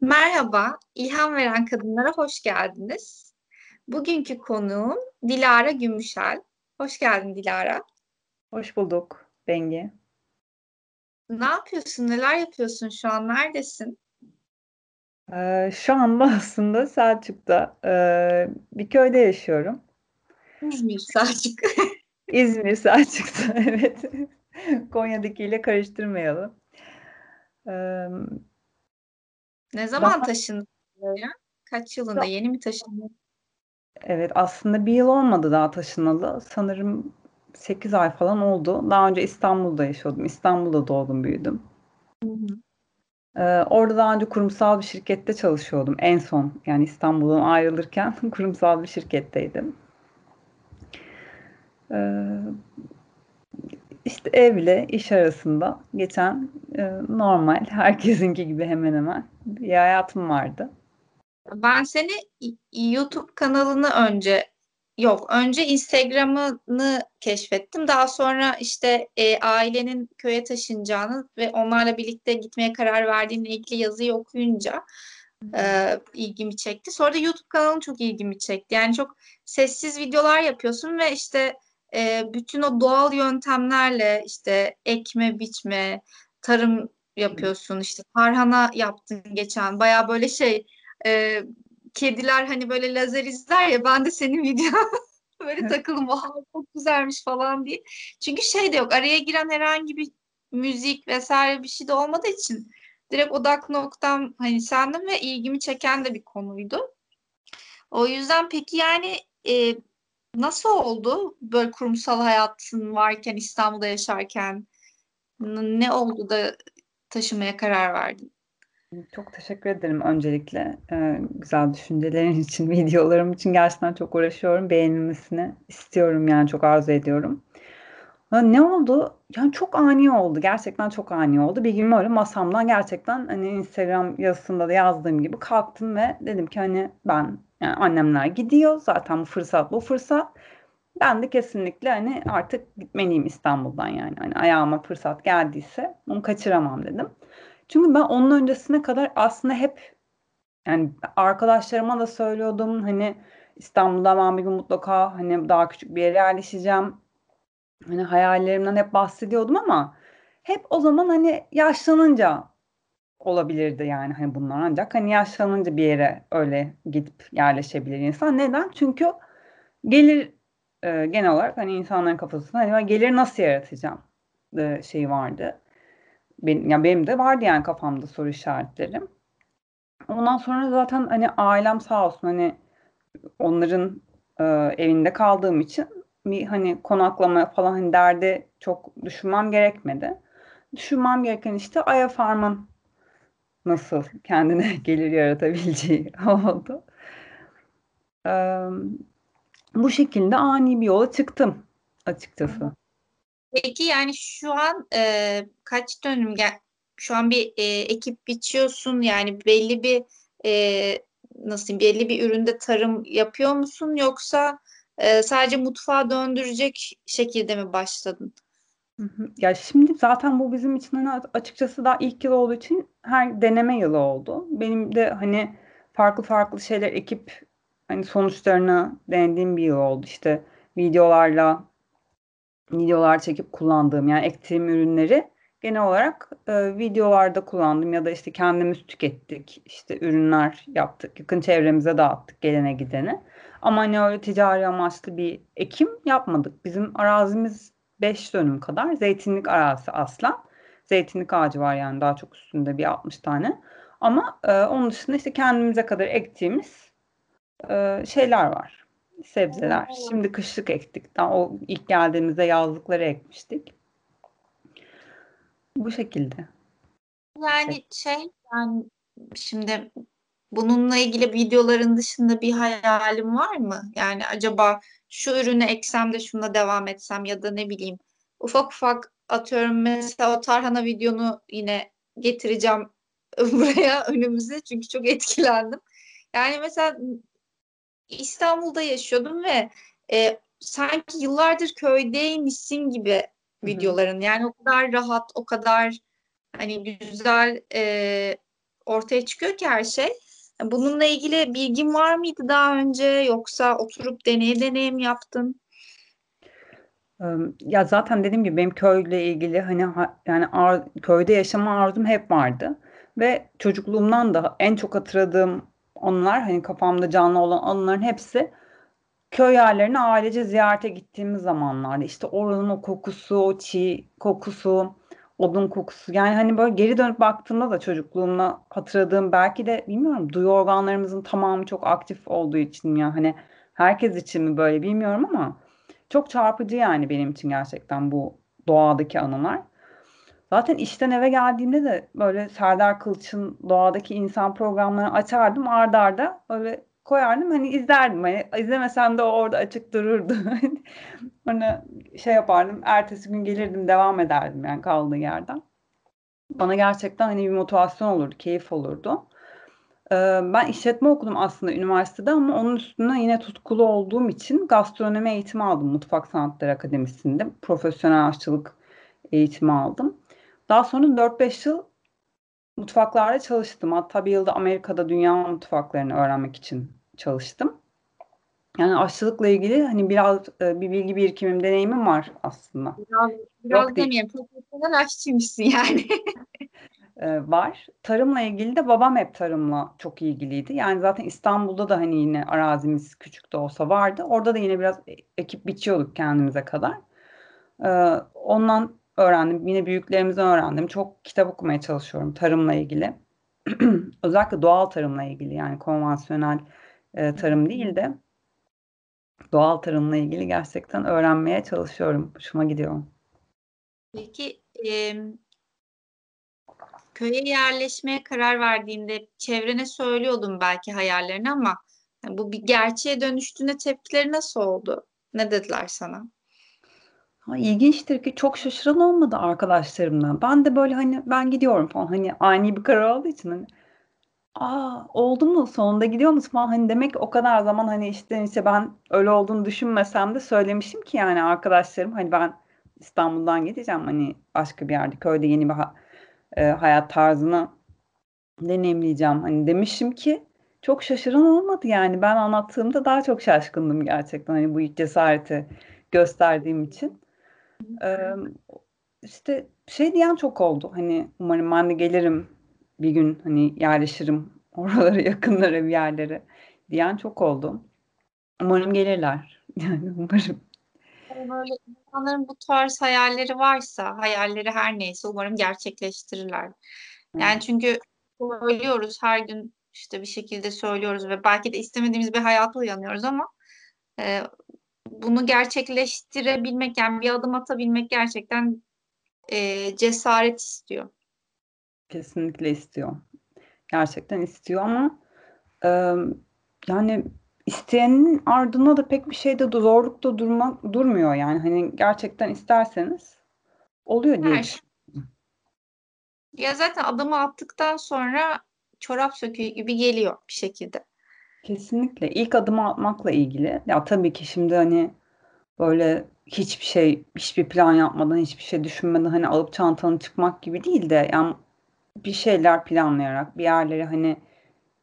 Merhaba, İlham Veren Kadınlara hoş geldiniz. Bugünkü konuğum Dilara Gümüşel. Hoş geldin Dilara. Hoş bulduk Bengi. Ne yapıyorsun, neler yapıyorsun şu an, neredesin? Ee, şu anda aslında Selçuk'ta ee, bir köyde yaşıyorum. İzmir, Selçuk. İzmir, Selçuk'ta evet. Konya'dakiyle karıştırmayalım. Ee, Ne zaman taşındın buraya? Kaç yılında? Yeni mi taşındın? evet aslında bir yıl olmadı daha taşınalı. Sanırım 8 ay falan oldu. Daha önce İstanbul'da yaşıyordum. İstanbul'da doğdum, büyüdüm. Ee, orada daha önce kurumsal bir şirkette çalışıyordum. En son yani İstanbul'dan ayrılırken kurumsal bir şirketteydim. Ee, işte evle iş arasında geçen e, normal herkesinki gibi hemen hemen bir hayatım vardı. Ben seni YouTube kanalını önce yok önce Instagram'ını keşfettim. Daha sonra işte e, ailenin köye taşınacağını ve onlarla birlikte gitmeye karar verdiğinle ilgili yazıyı okuyunca e, ilgimi çekti. Sonra da YouTube kanalın çok ilgimi çekti. Yani çok sessiz videolar yapıyorsun ve işte e, bütün o doğal yöntemlerle işte ekme, biçme, tarım yapıyorsun. İşte tarhana yaptın geçen. Baya böyle şey e, kediler hani böyle lazer izler ya ben de senin videon böyle takılım oha çok güzelmiş falan diye. Çünkü şey de yok araya giren herhangi bir müzik vesaire bir şey de olmadığı için direkt odak noktam hani sendim ve ilgimi çeken de bir konuydu. O yüzden peki yani e, nasıl oldu böyle kurumsal hayatın varken İstanbul'da yaşarken ne oldu da taşımaya karar verdin? Çok teşekkür ederim öncelikle ee, güzel düşüncelerin için, videolarım için gerçekten çok uğraşıyorum. Beğenilmesini istiyorum yani çok arzu ediyorum. Ne oldu? Yani çok ani oldu. Gerçekten çok ani oldu. Bir gün böyle masamdan gerçekten hani Instagram yazısında da yazdığım gibi kalktım ve dedim ki hani ben yani annemler gidiyor. Zaten bu fırsat bu fırsat. Ben de kesinlikle hani artık gitmeliyim İstanbul'dan yani. Hani ayağıma fırsat geldiyse onu kaçıramam dedim. Çünkü ben onun öncesine kadar aslında hep yani arkadaşlarıma da söylüyordum hani İstanbul'da ben bir gün mutlaka hani daha küçük bir yere yerleşeceğim. Hani hayallerimden hep bahsediyordum ama hep o zaman hani yaşlanınca olabilirdi yani hani bunlar ancak hani yaşlanınca bir yere öyle gidip yerleşebilir insan. Neden? Çünkü gelir e, genel olarak hani insanların kafasında hani gelir nasıl yaratacağım e, şeyi vardı benim, yani benim de vardı yani kafamda soru işaretlerim. Ondan sonra zaten hani ailem sağ olsun hani onların e, evinde kaldığım için bir hani konaklama falan hani derdi çok düşünmem gerekmedi. Düşünmem gereken işte Aya Farm'ın nasıl kendine gelir yaratabileceği oldu. Ee, bu şekilde ani bir yola çıktım açıkçası. Peki yani şu an e, kaç dönüm gel şu an bir e, ekip biçiyorsun yani belli bir e, nasıl belli bir üründe tarım yapıyor musun yoksa e, sadece mutfağa döndürecek şekilde mi başladın? Ya şimdi zaten bu bizim için hani açıkçası daha ilk yıl olduğu için her deneme yılı oldu. Benim de hani farklı farklı şeyler ekip hani sonuçlarını denediğim bir yıl oldu. İşte videolarla videolar çekip kullandığım yani ektiğim ürünleri genel olarak e, videolarda kullandım ya da işte kendimiz tükettik. işte ürünler yaptık. Yakın çevremize dağıttık gelene gidene. Ama hani öyle ticari amaçlı bir ekim yapmadık. Bizim arazimiz 5 dönüm kadar. Zeytinlik arazisi aslan. Zeytinlik ağacı var yani daha çok üstünde bir 60 tane. Ama e, onun dışında işte kendimize kadar ektiğimiz e, şeyler var sebzeler. Şimdi kışlık ektik. Daha o ilk geldiğimizde yazlıkları ekmiştik. Bu şekilde. Yani şey yani şimdi bununla ilgili videoların dışında bir hayalim var mı? Yani acaba şu ürünü eksem de şuna devam etsem ya da ne bileyim ufak ufak atıyorum mesela o tarhana videonu yine getireceğim buraya önümüze çünkü çok etkilendim. Yani mesela İstanbul'da yaşıyordum ve e, sanki yıllardır köydeymişsin gibi videoların. Yani o kadar rahat, o kadar hani güzel e, ortaya çıkıyor ki her şey. Bununla ilgili bilgin var mıydı daha önce? Yoksa oturup deneye mi yaptın? Ya zaten dediğim gibi benim köyle ilgili hani ha, yani ar, köyde yaşama arzum hep vardı. Ve çocukluğumdan da en çok hatırladığım onlar hani kafamda canlı olan anıların hepsi köy yerlerine ailece ziyarete gittiğimiz zamanlarda işte oranın o kokusu, o çiğ kokusu, odun kokusu. Yani hani böyle geri dönüp baktığımda da çocukluğumda hatırladığım belki de bilmiyorum duyu organlarımızın tamamı çok aktif olduğu için ya hani herkes için mi böyle bilmiyorum ama çok çarpıcı yani benim için gerçekten bu doğadaki anılar. Zaten işten eve geldiğimde de böyle Serdar Kılıç'ın doğadaki insan programlarını açardım ardarda arda böyle koyardım hani izlerdim hani izlemesem de orada açık dururdu. Sonra şey yapardım ertesi gün gelirdim devam ederdim yani kaldığı yerden. Bana gerçekten hani bir motivasyon olurdu, keyif olurdu. Ee, ben işletme okudum aslında üniversitede ama onun üstüne yine tutkulu olduğum için gastronomi eğitimi aldım Mutfak Sanatları Akademisi'nde. Profesyonel aşçılık eğitimi aldım. Daha sonra 4-5 yıl mutfaklarda çalıştım. Hatta bir yılda Amerika'da dünya mutfaklarını öğrenmek için çalıştım. Yani aşçılıkla ilgili hani biraz e, bir bilgi birikimim, deneyimim var aslında. Biraz, biraz demeyeyim. Profesyonel aşçıymışsın yani. e, var. Tarımla ilgili de babam hep tarımla çok ilgiliydi. Yani zaten İstanbul'da da hani yine arazimiz küçük de olsa vardı. Orada da yine biraz e, ekip biçiyorduk kendimize kadar. E, ondan öğrendim. Yine büyüklerimizden öğrendim. Çok kitap okumaya çalışıyorum tarımla ilgili. Özellikle doğal tarımla ilgili yani konvansiyonel e, tarım değil de doğal tarımla ilgili gerçekten öğrenmeye çalışıyorum. Hoşuma gidiyor. Peki e, köye yerleşmeye karar verdiğinde çevrene söylüyordum belki hayallerini ama bu bir gerçeğe dönüştüğünde tepkileri nasıl oldu? Ne dediler sana? Ha, ilginçtir ki çok şaşıran olmadı arkadaşlarımdan. Ben de böyle hani ben gidiyorum falan hani ani bir karar olduğu için hani Aa oldu mu? Sonunda gidiyor musun falan? Hani demek o kadar zaman hani işte işte ben öyle olduğunu düşünmesem de söylemişim ki yani arkadaşlarım hani ben İstanbul'dan gideceğim hani başka bir yerde köyde yeni bir ha- e, hayat tarzını deneyimleyeceğim. Hani demişim ki çok şaşıran olmadı yani. Ben anlattığımda daha çok şaşkındım gerçekten hani bu cesareti gösterdiğim için. Ee, işte şey diyen çok oldu. Hani umarım ben de gelirim bir gün hani yerleşirim oralara yakınlara bir yerlere diyen çok oldu. Umarım gelirler. Yani umarım. Böyle insanların bu tarz hayalleri varsa, hayalleri her neyse umarım gerçekleştirirler. Yani çünkü söylüyoruz her gün işte bir şekilde söylüyoruz ve belki de istemediğimiz bir hayata uyanıyoruz ama e, bunu gerçekleştirebilmek yani bir adım atabilmek gerçekten e, cesaret istiyor. Kesinlikle istiyor. Gerçekten istiyor ama e, yani isteyenin ardına da pek bir şeyde zorlukta durmak durmuyor yani hani gerçekten isterseniz oluyor diye. Her Ya zaten adımı attıktan sonra çorap söküğü gibi geliyor bir şekilde. Kesinlikle. İlk adımı atmakla ilgili. Ya tabii ki şimdi hani böyle hiçbir şey, hiçbir plan yapmadan, hiçbir şey düşünmeden hani alıp çantanı çıkmak gibi değil de yani bir şeyler planlayarak, bir yerlere hani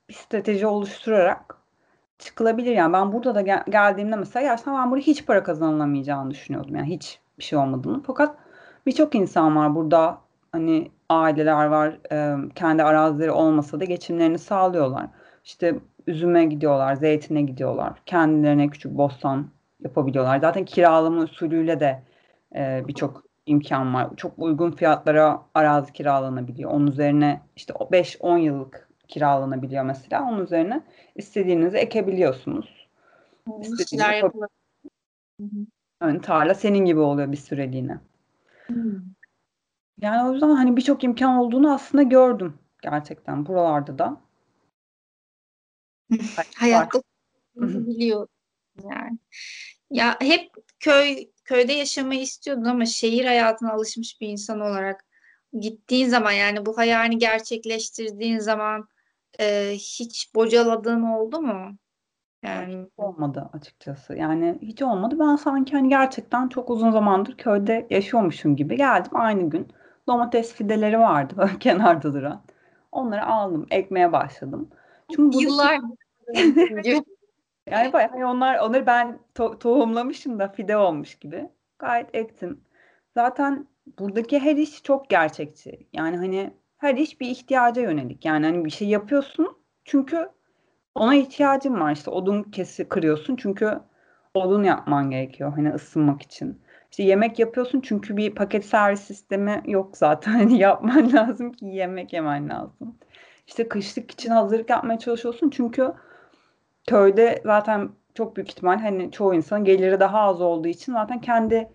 bir strateji oluşturarak çıkılabilir. Yani ben burada da gel- geldiğimde mesela gerçekten ben burada hiç para kazanılamayacağını düşünüyordum. Yani hiç bir şey olmadığını. Fakat birçok insan var burada hani aileler var e, kendi arazileri olmasa da geçimlerini sağlıyorlar. İşte üzüme gidiyorlar, zeytine gidiyorlar. Kendilerine küçük bostan yapabiliyorlar. Zaten kiralama usulüyle de e, birçok imkan var. Çok uygun fiyatlara arazi kiralanabiliyor. Onun üzerine işte 5-10 yıllık kiralanabiliyor mesela. Onun üzerine istediğinizi ekebiliyorsunuz. İstediğiniz yapılabilir. Yani tarla senin gibi oluyor bir süreliğine. Hmm. Yani o yüzden hani birçok imkan olduğunu aslında gördüm gerçekten buralarda da. Hayatta biliyor yani. Ya hep köy köyde yaşamayı istiyordun ama şehir hayatına alışmış bir insan olarak gittiğin zaman yani bu hayalini gerçekleştirdiğin zaman e, hiç bocaladığın oldu mu? Yani olmadı açıkçası. Yani hiç olmadı. Ben sanki hani gerçekten çok uzun zamandır köyde yaşıyormuşum gibi geldim aynı gün. Domates fideleri vardı böyle kenarda duran. Onları aldım, ekmeye başladım. Çünkü Yıllar yani bayağı hani onlar onları ben to- tohumlamışım da fide olmuş gibi. Gayet ektim. Zaten buradaki her iş çok gerçekçi. Yani hani her iş bir ihtiyaca yönelik. Yani hani bir şey yapıyorsun çünkü ona ihtiyacın var. İşte odun kesi kırıyorsun çünkü odun yapman gerekiyor hani ısınmak için. İşte yemek yapıyorsun çünkü bir paket servis sistemi yok zaten. Hani yapman lazım ki yemek yemen lazım. İşte kışlık için hazırlık yapmaya çalışıyorsun çünkü köyde zaten çok büyük ihtimal hani çoğu insanın geliri daha az olduğu için zaten kendi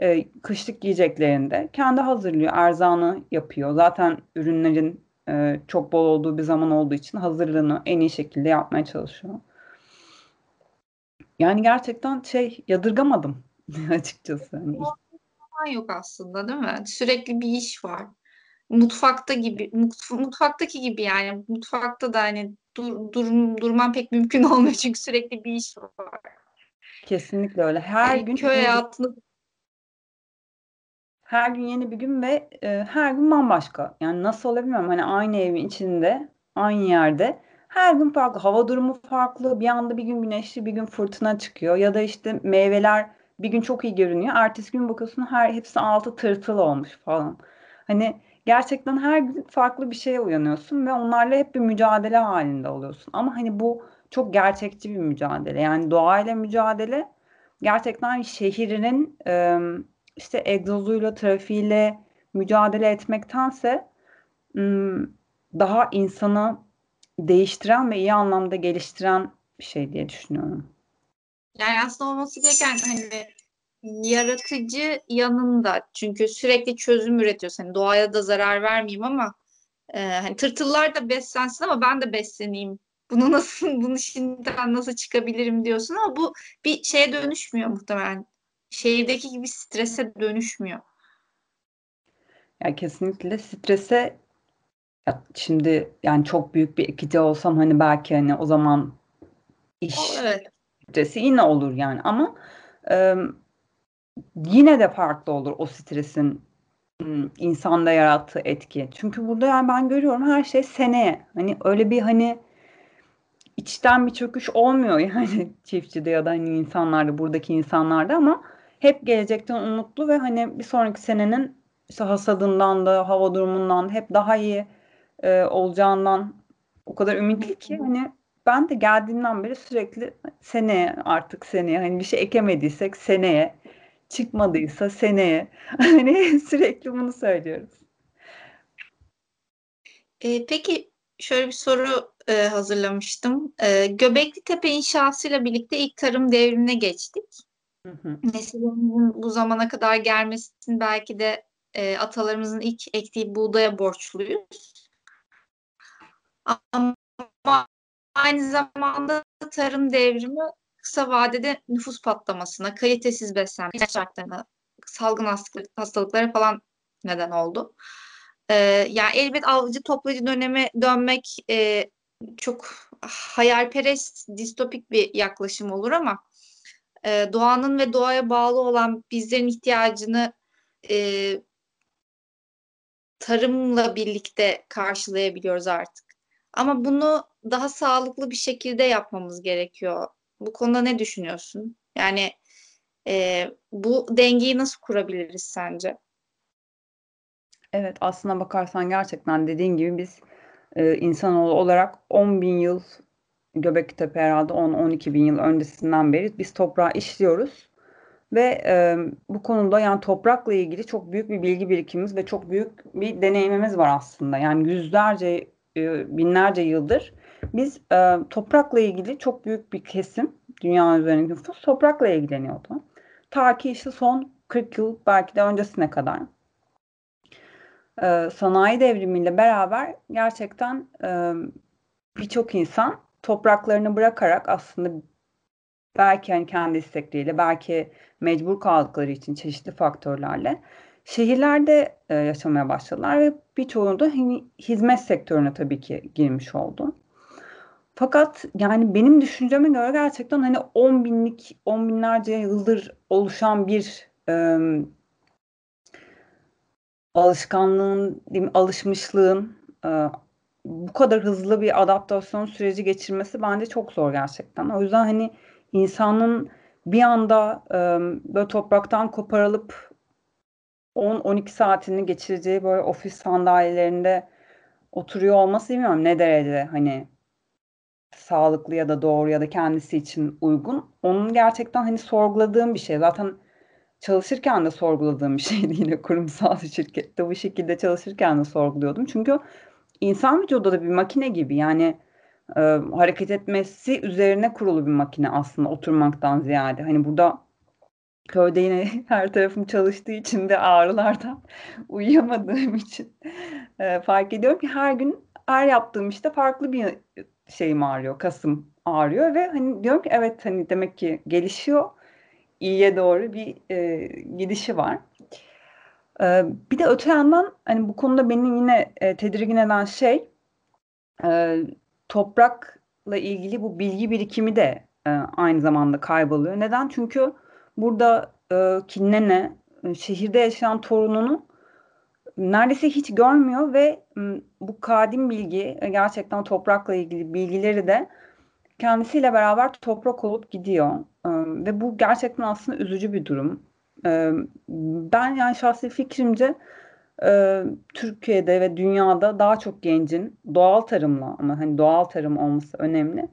e, kışlık yiyeceklerinde kendi hazırlıyor, erzağını yapıyor. Zaten ürünlerin e, çok bol olduğu bir zaman olduğu için hazırlığını en iyi şekilde yapmaya çalışıyor. Yani gerçekten şey yadırgamadım açıkçası. Hani yok aslında değil mi? Sürekli bir iş var. Mutfakta gibi, mutfaktaki gibi yani. Mutfakta da hani dur, dur, durman pek mümkün olmuyor çünkü sürekli bir iş var. Kesinlikle öyle. Her yani gün köy hayatını her gün yeni bir gün ve e, her gün bambaşka. Yani nasıl olabilir Hani aynı evin içinde, aynı yerde her gün farklı. Hava durumu farklı. Bir anda bir gün güneşli, bir gün fırtına çıkıyor. Ya da işte meyveler bir gün çok iyi görünüyor. Ertesi gün bakıyorsun her hepsi altı tırtıl olmuş falan. Hani gerçekten her gün farklı bir şeye uyanıyorsun ve onlarla hep bir mücadele halinde oluyorsun. Ama hani bu çok gerçekçi bir mücadele. Yani doğayla mücadele gerçekten şehrinin işte egzozuyla, trafiğiyle mücadele etmektense daha insanı değiştiren ve iyi anlamda geliştiren bir şey diye düşünüyorum. Yani aslında olması gereken hani yaratıcı yanında çünkü sürekli çözüm üretiyorsun. Hani doğaya da zarar vermeyeyim ama e, hani tırtıllar da beslensin ama ben de besleneyim. Bunu nasıl bunu şimdiden nasıl çıkabilirim diyorsun ama bu bir şeye dönüşmüyor muhtemelen. Şehirdeki gibi strese dönüşmüyor. Ya kesinlikle strese ya şimdi yani çok büyük bir ekici olsam hani belki hani o zaman iş evet. stresi yine olur yani ama e, yine de farklı olur o stresin insanda yarattığı etki. Çünkü burada yani ben görüyorum her şey seneye. Hani öyle bir hani içten bir çöküş olmuyor yani çiftçide ya da hani insanlarda buradaki insanlarda ama hep gelecekten umutlu ve hani bir sonraki senenin işte hasadından da hava durumundan hep daha iyi e, olacağından o kadar ümitli ki hani ben de geldiğimden beri sürekli seneye artık seneye hani bir şey ekemediysek seneye çıkmadıysa seneye hani sürekli bunu söylüyoruz. E, peki şöyle bir soru e, hazırlamıştım. E, Göbekli Tepe inşasıyla birlikte ilk tarım devrimine geçtik. Hı Nesillerimizin bu zamana kadar gelmesinin belki de e, atalarımızın ilk ektiği buğdaya borçluyuz. Ama aynı zamanda tarım devrimi kısa vadede nüfus patlamasına, kalitesiz beslenme şartlarına, salgın hastalıklara falan neden oldu. Ee, yani elbet avcı toplayıcı döneme dönmek e, çok hayalperest, distopik bir yaklaşım olur ama e, doğanın ve doğaya bağlı olan bizlerin ihtiyacını e, tarımla birlikte karşılayabiliyoruz artık. Ama bunu daha sağlıklı bir şekilde yapmamız gerekiyor. Bu konuda ne düşünüyorsun? Yani e, bu dengeyi nasıl kurabiliriz sence? Evet aslına bakarsan gerçekten dediğin gibi biz e, insanoğlu olarak 10 bin yıl Göbektepe herhalde 10-12 bin yıl öncesinden beri biz toprağı işliyoruz. Ve e, bu konuda yani toprakla ilgili çok büyük bir bilgi birikimimiz ve çok büyük bir deneyimimiz var aslında. Yani yüzlerce, e, binlerce yıldır biz e, toprakla ilgili çok büyük bir kesim dünya üzerindeki nüfus toprakla ilgileniyordu. Ta ki işte son 40 yıl belki de öncesine kadar. E, sanayi devrimiyle beraber gerçekten e, birçok insan topraklarını bırakarak aslında belki hani kendi istekleriyle, belki mecbur kaldıkları için çeşitli faktörlerle şehirlerde e, yaşamaya başladılar ve birçoğu da hizmet sektörüne tabii ki girmiş oldu. Fakat yani benim düşünceme göre gerçekten hani 10 binlik, 10 binlerce yıldır oluşan bir e, alışkanlığın, alışmışlığın, e, bu kadar hızlı bir adaptasyon süreci geçirmesi bence çok zor gerçekten. O yüzden hani insanın bir anda e, böyle topraktan koparılıp 10-12 saatini geçireceği böyle ofis sandalyelerinde oturuyor olması bilmiyorum ne derece hani sağlıklı ya da doğru ya da kendisi için uygun. Onun gerçekten hani sorguladığım bir şey. Zaten çalışırken de sorguladığım bir şeydi yine kurumsal şirkette bu şekilde çalışırken de sorguluyordum. Çünkü insan vücudu da bir makine gibi yani e, hareket etmesi üzerine kurulu bir makine aslında oturmaktan ziyade. Hani burada köyde yine her tarafım çalıştığı için de ağrılardan uyuyamadığım için e, fark ediyorum ki her gün her yaptığım işte farklı bir şeyim ağrıyor, kasım ağrıyor ve hani diyorum ki evet hani demek ki gelişiyor, iyiye doğru bir e, gidişi var. E, bir de öte yandan hani bu konuda beni yine e, tedirgin eden şey e, toprakla ilgili bu bilgi birikimi de e, aynı zamanda kayboluyor. Neden? Çünkü burada e, Kinnene e, şehirde yaşayan torununu neredeyse hiç görmüyor ve bu kadim bilgi e, gerçekten toprakla ilgili bilgileri de kendisiyle beraber toprak olup gidiyor. Ve bu gerçekten aslında üzücü bir durum. Ben yani şahsi fikrimce Türkiye'de ve dünyada daha çok gencin doğal tarımla ama hani doğal tarım olması önemli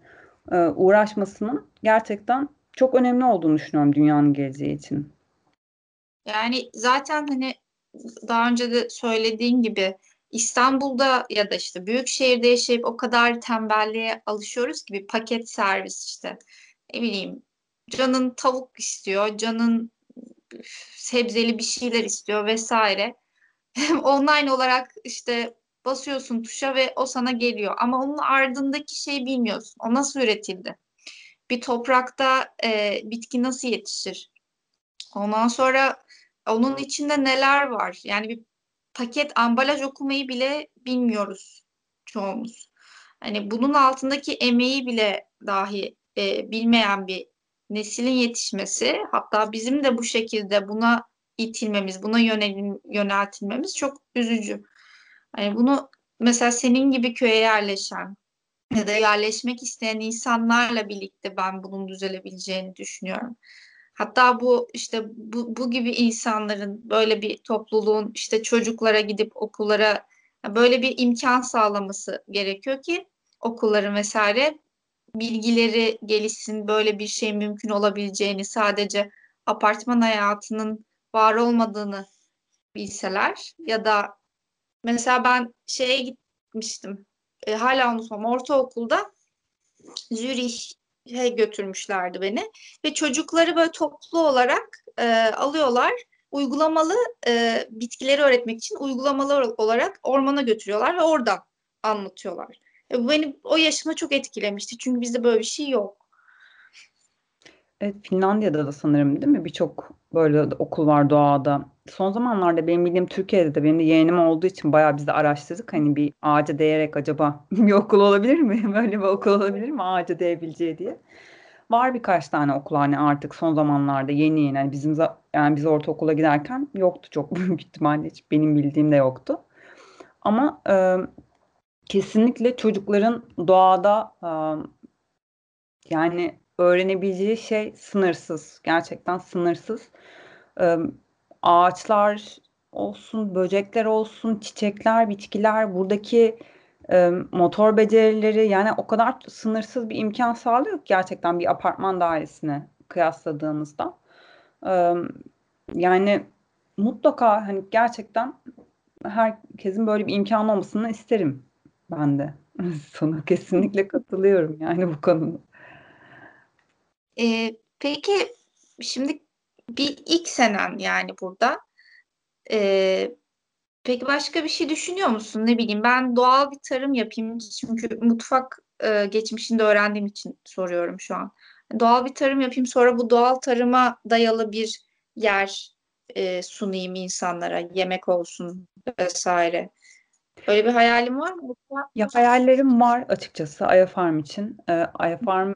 uğraşmasının gerçekten çok önemli olduğunu düşünüyorum dünyanın geleceği için. Yani zaten hani daha önce de söylediğin gibi İstanbul'da ya da işte büyük şehirde yaşayıp o kadar tembelliğe alışıyoruz ki bir paket servis işte ne bileyim canın tavuk istiyor, canın sebzeli bir şeyler istiyor vesaire. Online olarak işte basıyorsun tuşa ve o sana geliyor. Ama onun ardındaki şeyi bilmiyorsun. O nasıl üretildi? Bir toprakta e, bitki nasıl yetişir? Ondan sonra onun içinde neler var? Yani bir paket ambalaj okumayı bile bilmiyoruz çoğumuz. Hani bunun altındaki emeği bile dahi e, bilmeyen bir neslin yetişmesi, hatta bizim de bu şekilde buna itilmemiz, buna yönelim, yöneltilmemiz çok üzücü. Hani bunu mesela senin gibi köye yerleşen ya da yerleşmek isteyen insanlarla birlikte ben bunun düzelebileceğini düşünüyorum. Hatta bu işte bu, bu gibi insanların böyle bir topluluğun işte çocuklara gidip okullara böyle bir imkan sağlaması gerekiyor ki okulların vesaire bilgileri gelişsin böyle bir şey mümkün olabileceğini sadece apartman hayatının var olmadığını bilseler ya da mesela ben şeye gitmiştim e, hala unutmam ortaokulda Zürih götürmüşlerdi beni ve çocukları böyle toplu olarak e, alıyorlar uygulamalı e, bitkileri öğretmek için uygulamalı olarak ormana götürüyorlar ve oradan anlatıyorlar. E, bu beni o yaşıma çok etkilemişti çünkü bizde böyle bir şey yok. Evet, Finlandiya'da da sanırım değil mi? Birçok böyle okul var doğada. Son zamanlarda benim bildiğim Türkiye'de de benim de yeğenim olduğu için bayağı biz de araştırdık. Hani bir ağaca değerek acaba bir okul olabilir mi? Böyle bir okul olabilir mi ağaca değebileceği diye. Var birkaç tane okul hani artık son zamanlarda yeni yeni. Yani bizim yani biz ortaokula giderken yoktu çok büyük ihtimalle hiç benim bildiğim de yoktu. Ama e, kesinlikle çocukların doğada e, yani öğrenebileceği şey sınırsız. Gerçekten sınırsız. Ee, ağaçlar olsun, böcekler olsun, çiçekler, bitkiler, buradaki e, motor becerileri yani o kadar sınırsız bir imkan sağlıyor ki gerçekten bir apartman dairesine kıyasladığımızda. Ee, yani mutlaka hani gerçekten herkesin böyle bir imkan olmasını isterim ben de. Sana kesinlikle katılıyorum yani bu konuda. E, peki şimdi bir ilk senen yani burada. E, peki başka bir şey düşünüyor musun? Ne bileyim ben doğal bir tarım yapayım çünkü mutfak e, geçmişinde öğrendiğim için soruyorum şu an. Doğal bir tarım yapayım sonra bu doğal tarıma dayalı bir yer e, sunayım insanlara yemek olsun vesaire. Öyle bir hayalim var mı? Ya hayallerim var açıkçası Aya Farm için. Ee, Aya Farm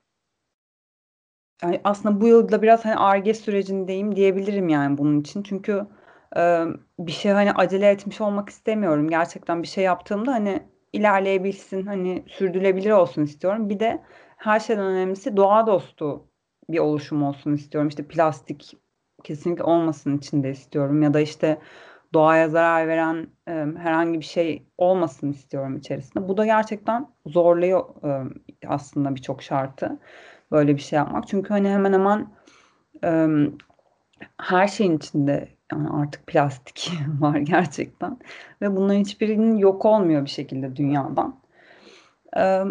yani, aslında bu yıl da biraz, hani, Ar-Ge sürecindeyim diyebilirim, yani, bunun için. Çünkü, eee, bir şey, hani, acele etmiş olmak istemiyorum. Gerçekten bir şey yaptığımda, hani, ilerleyebilsin, hani sürdürülebilir olsun istiyorum. Bir de her şeyden önemlisi doğa dostu bir oluşum olsun istiyorum. İşte plastik kesinlikle olmasın içinde istiyorum ya da işte doğaya zarar veren e, herhangi bir şey olmasın istiyorum içerisinde. Bu da gerçekten zorluyor e, aslında birçok şartı böyle bir şey yapmak. Çünkü hani hemen hemen e, her şeyin içinde yani artık plastik var gerçekten ve bunların hiçbirinin yok olmuyor bir şekilde dünyadan. E,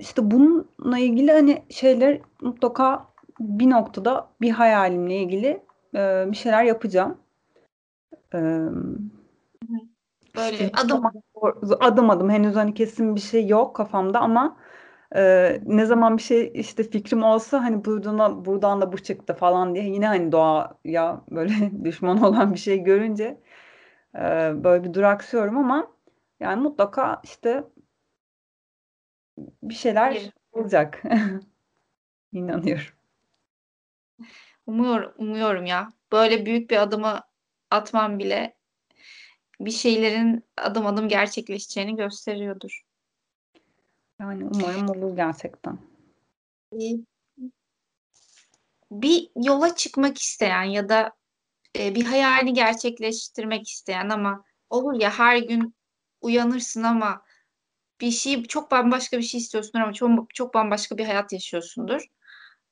işte bununla ilgili hani şeyler mutlaka bir noktada bir hayalimle ilgili e, bir şeyler yapacağım. E, Böyle işte, adım adım adım henüz hani kesin bir şey yok kafamda ama e, ne zaman bir şey işte fikrim olsa hani buradan buradan da bu çıktı falan diye yine hani doğaya böyle düşman olan bir şey görünce e, böyle bir duraksıyorum ama yani mutlaka işte bir şeyler olacak. İnanıyorum. Umuyorum, umuyorum ya. Böyle büyük bir adımı atmam bile bir şeylerin adım adım gerçekleşeceğini gösteriyordur. Yani umarım olur gerçekten. Bir yola çıkmak isteyen ya da e, bir hayalini gerçekleştirmek isteyen ama olur ya her gün uyanırsın ama bir şey çok bambaşka bir şey istiyorsun ama çok, çok bambaşka bir hayat yaşıyorsundur.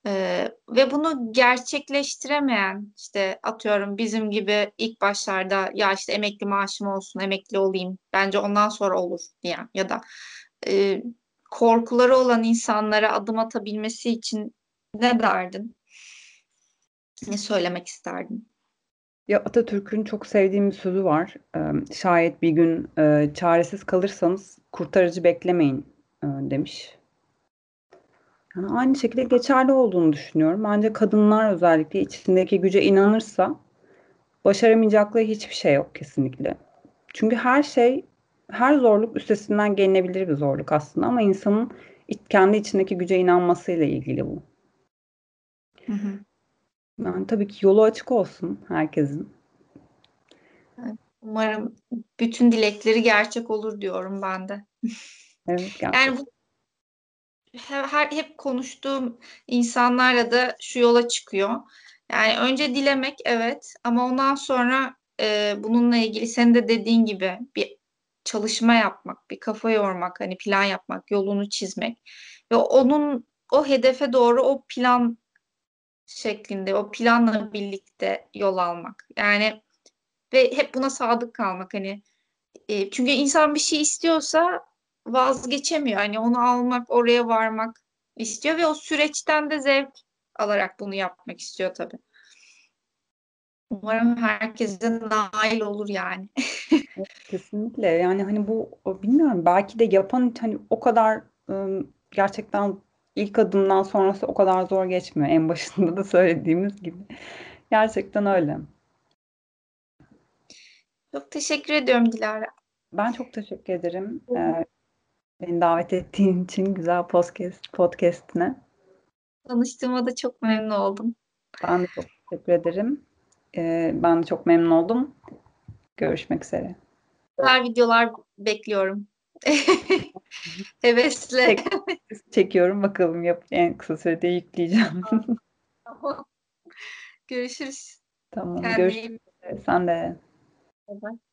Ee, ve bunu gerçekleştiremeyen işte atıyorum bizim gibi ilk başlarda ya işte emekli maaşım olsun emekli olayım bence ondan sonra olur diyen ya da e, korkuları olan insanlara adım atabilmesi için ne derdin? Ne söylemek isterdin? Ya Atatürk'ün çok sevdiğim bir sözü var. Şayet bir gün çaresiz kalırsanız kurtarıcı beklemeyin demiş. Yani aynı şekilde geçerli olduğunu düşünüyorum. Bence kadınlar özellikle içindeki güce inanırsa başaramayacakları hiçbir şey yok kesinlikle. Çünkü her şey, her zorluk üstesinden gelinebilir bir zorluk aslında ama insanın kendi içindeki güce inanmasıyla ilgili bu. Hı hı. Yani tabii ki yolu açık olsun herkesin. Umarım bütün dilekleri gerçek olur diyorum ben de. Evet, gerçekten. Yani bu her, hep konuştuğum insanlarla da şu yola çıkıyor. Yani önce dilemek evet ama ondan sonra e, bununla ilgili senin de dediğin gibi bir çalışma yapmak, bir kafa yormak, hani plan yapmak, yolunu çizmek ve onun o hedefe doğru o plan şeklinde, o planla birlikte yol almak. Yani ve hep buna sadık kalmak hani e, çünkü insan bir şey istiyorsa vazgeçemiyor. Hani onu almak, oraya varmak istiyor ve o süreçten de zevk alarak bunu yapmak istiyor tabii. Umarım herkese nail olur yani. Kesinlikle. Yani hani bu bilmiyorum belki de yapan hani o kadar ıı, gerçekten ilk adımdan sonrası o kadar zor geçmiyor. En başında da söylediğimiz gibi. Gerçekten öyle. Çok teşekkür ediyorum Dilara. Ben çok teşekkür ederim. Ee, beni davet ettiğin için güzel podcast podcast'ine. Tanıştığıma da çok memnun oldum. Ben de çok teşekkür ederim. Ee, ben de çok memnun oldum. Görüşmek üzere. Güzel videolar bekliyorum. Hevesle. Çek, çekiyorum bakalım yap en kısa sürede yükleyeceğim. Görüşürüz. Tamam. Kendine görüşürüz. Sen de. Bye bye.